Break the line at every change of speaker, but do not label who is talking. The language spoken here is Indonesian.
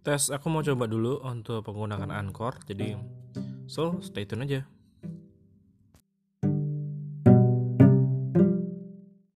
tes aku mau coba dulu untuk penggunaan hmm. Anchor jadi hmm. so stay tune aja.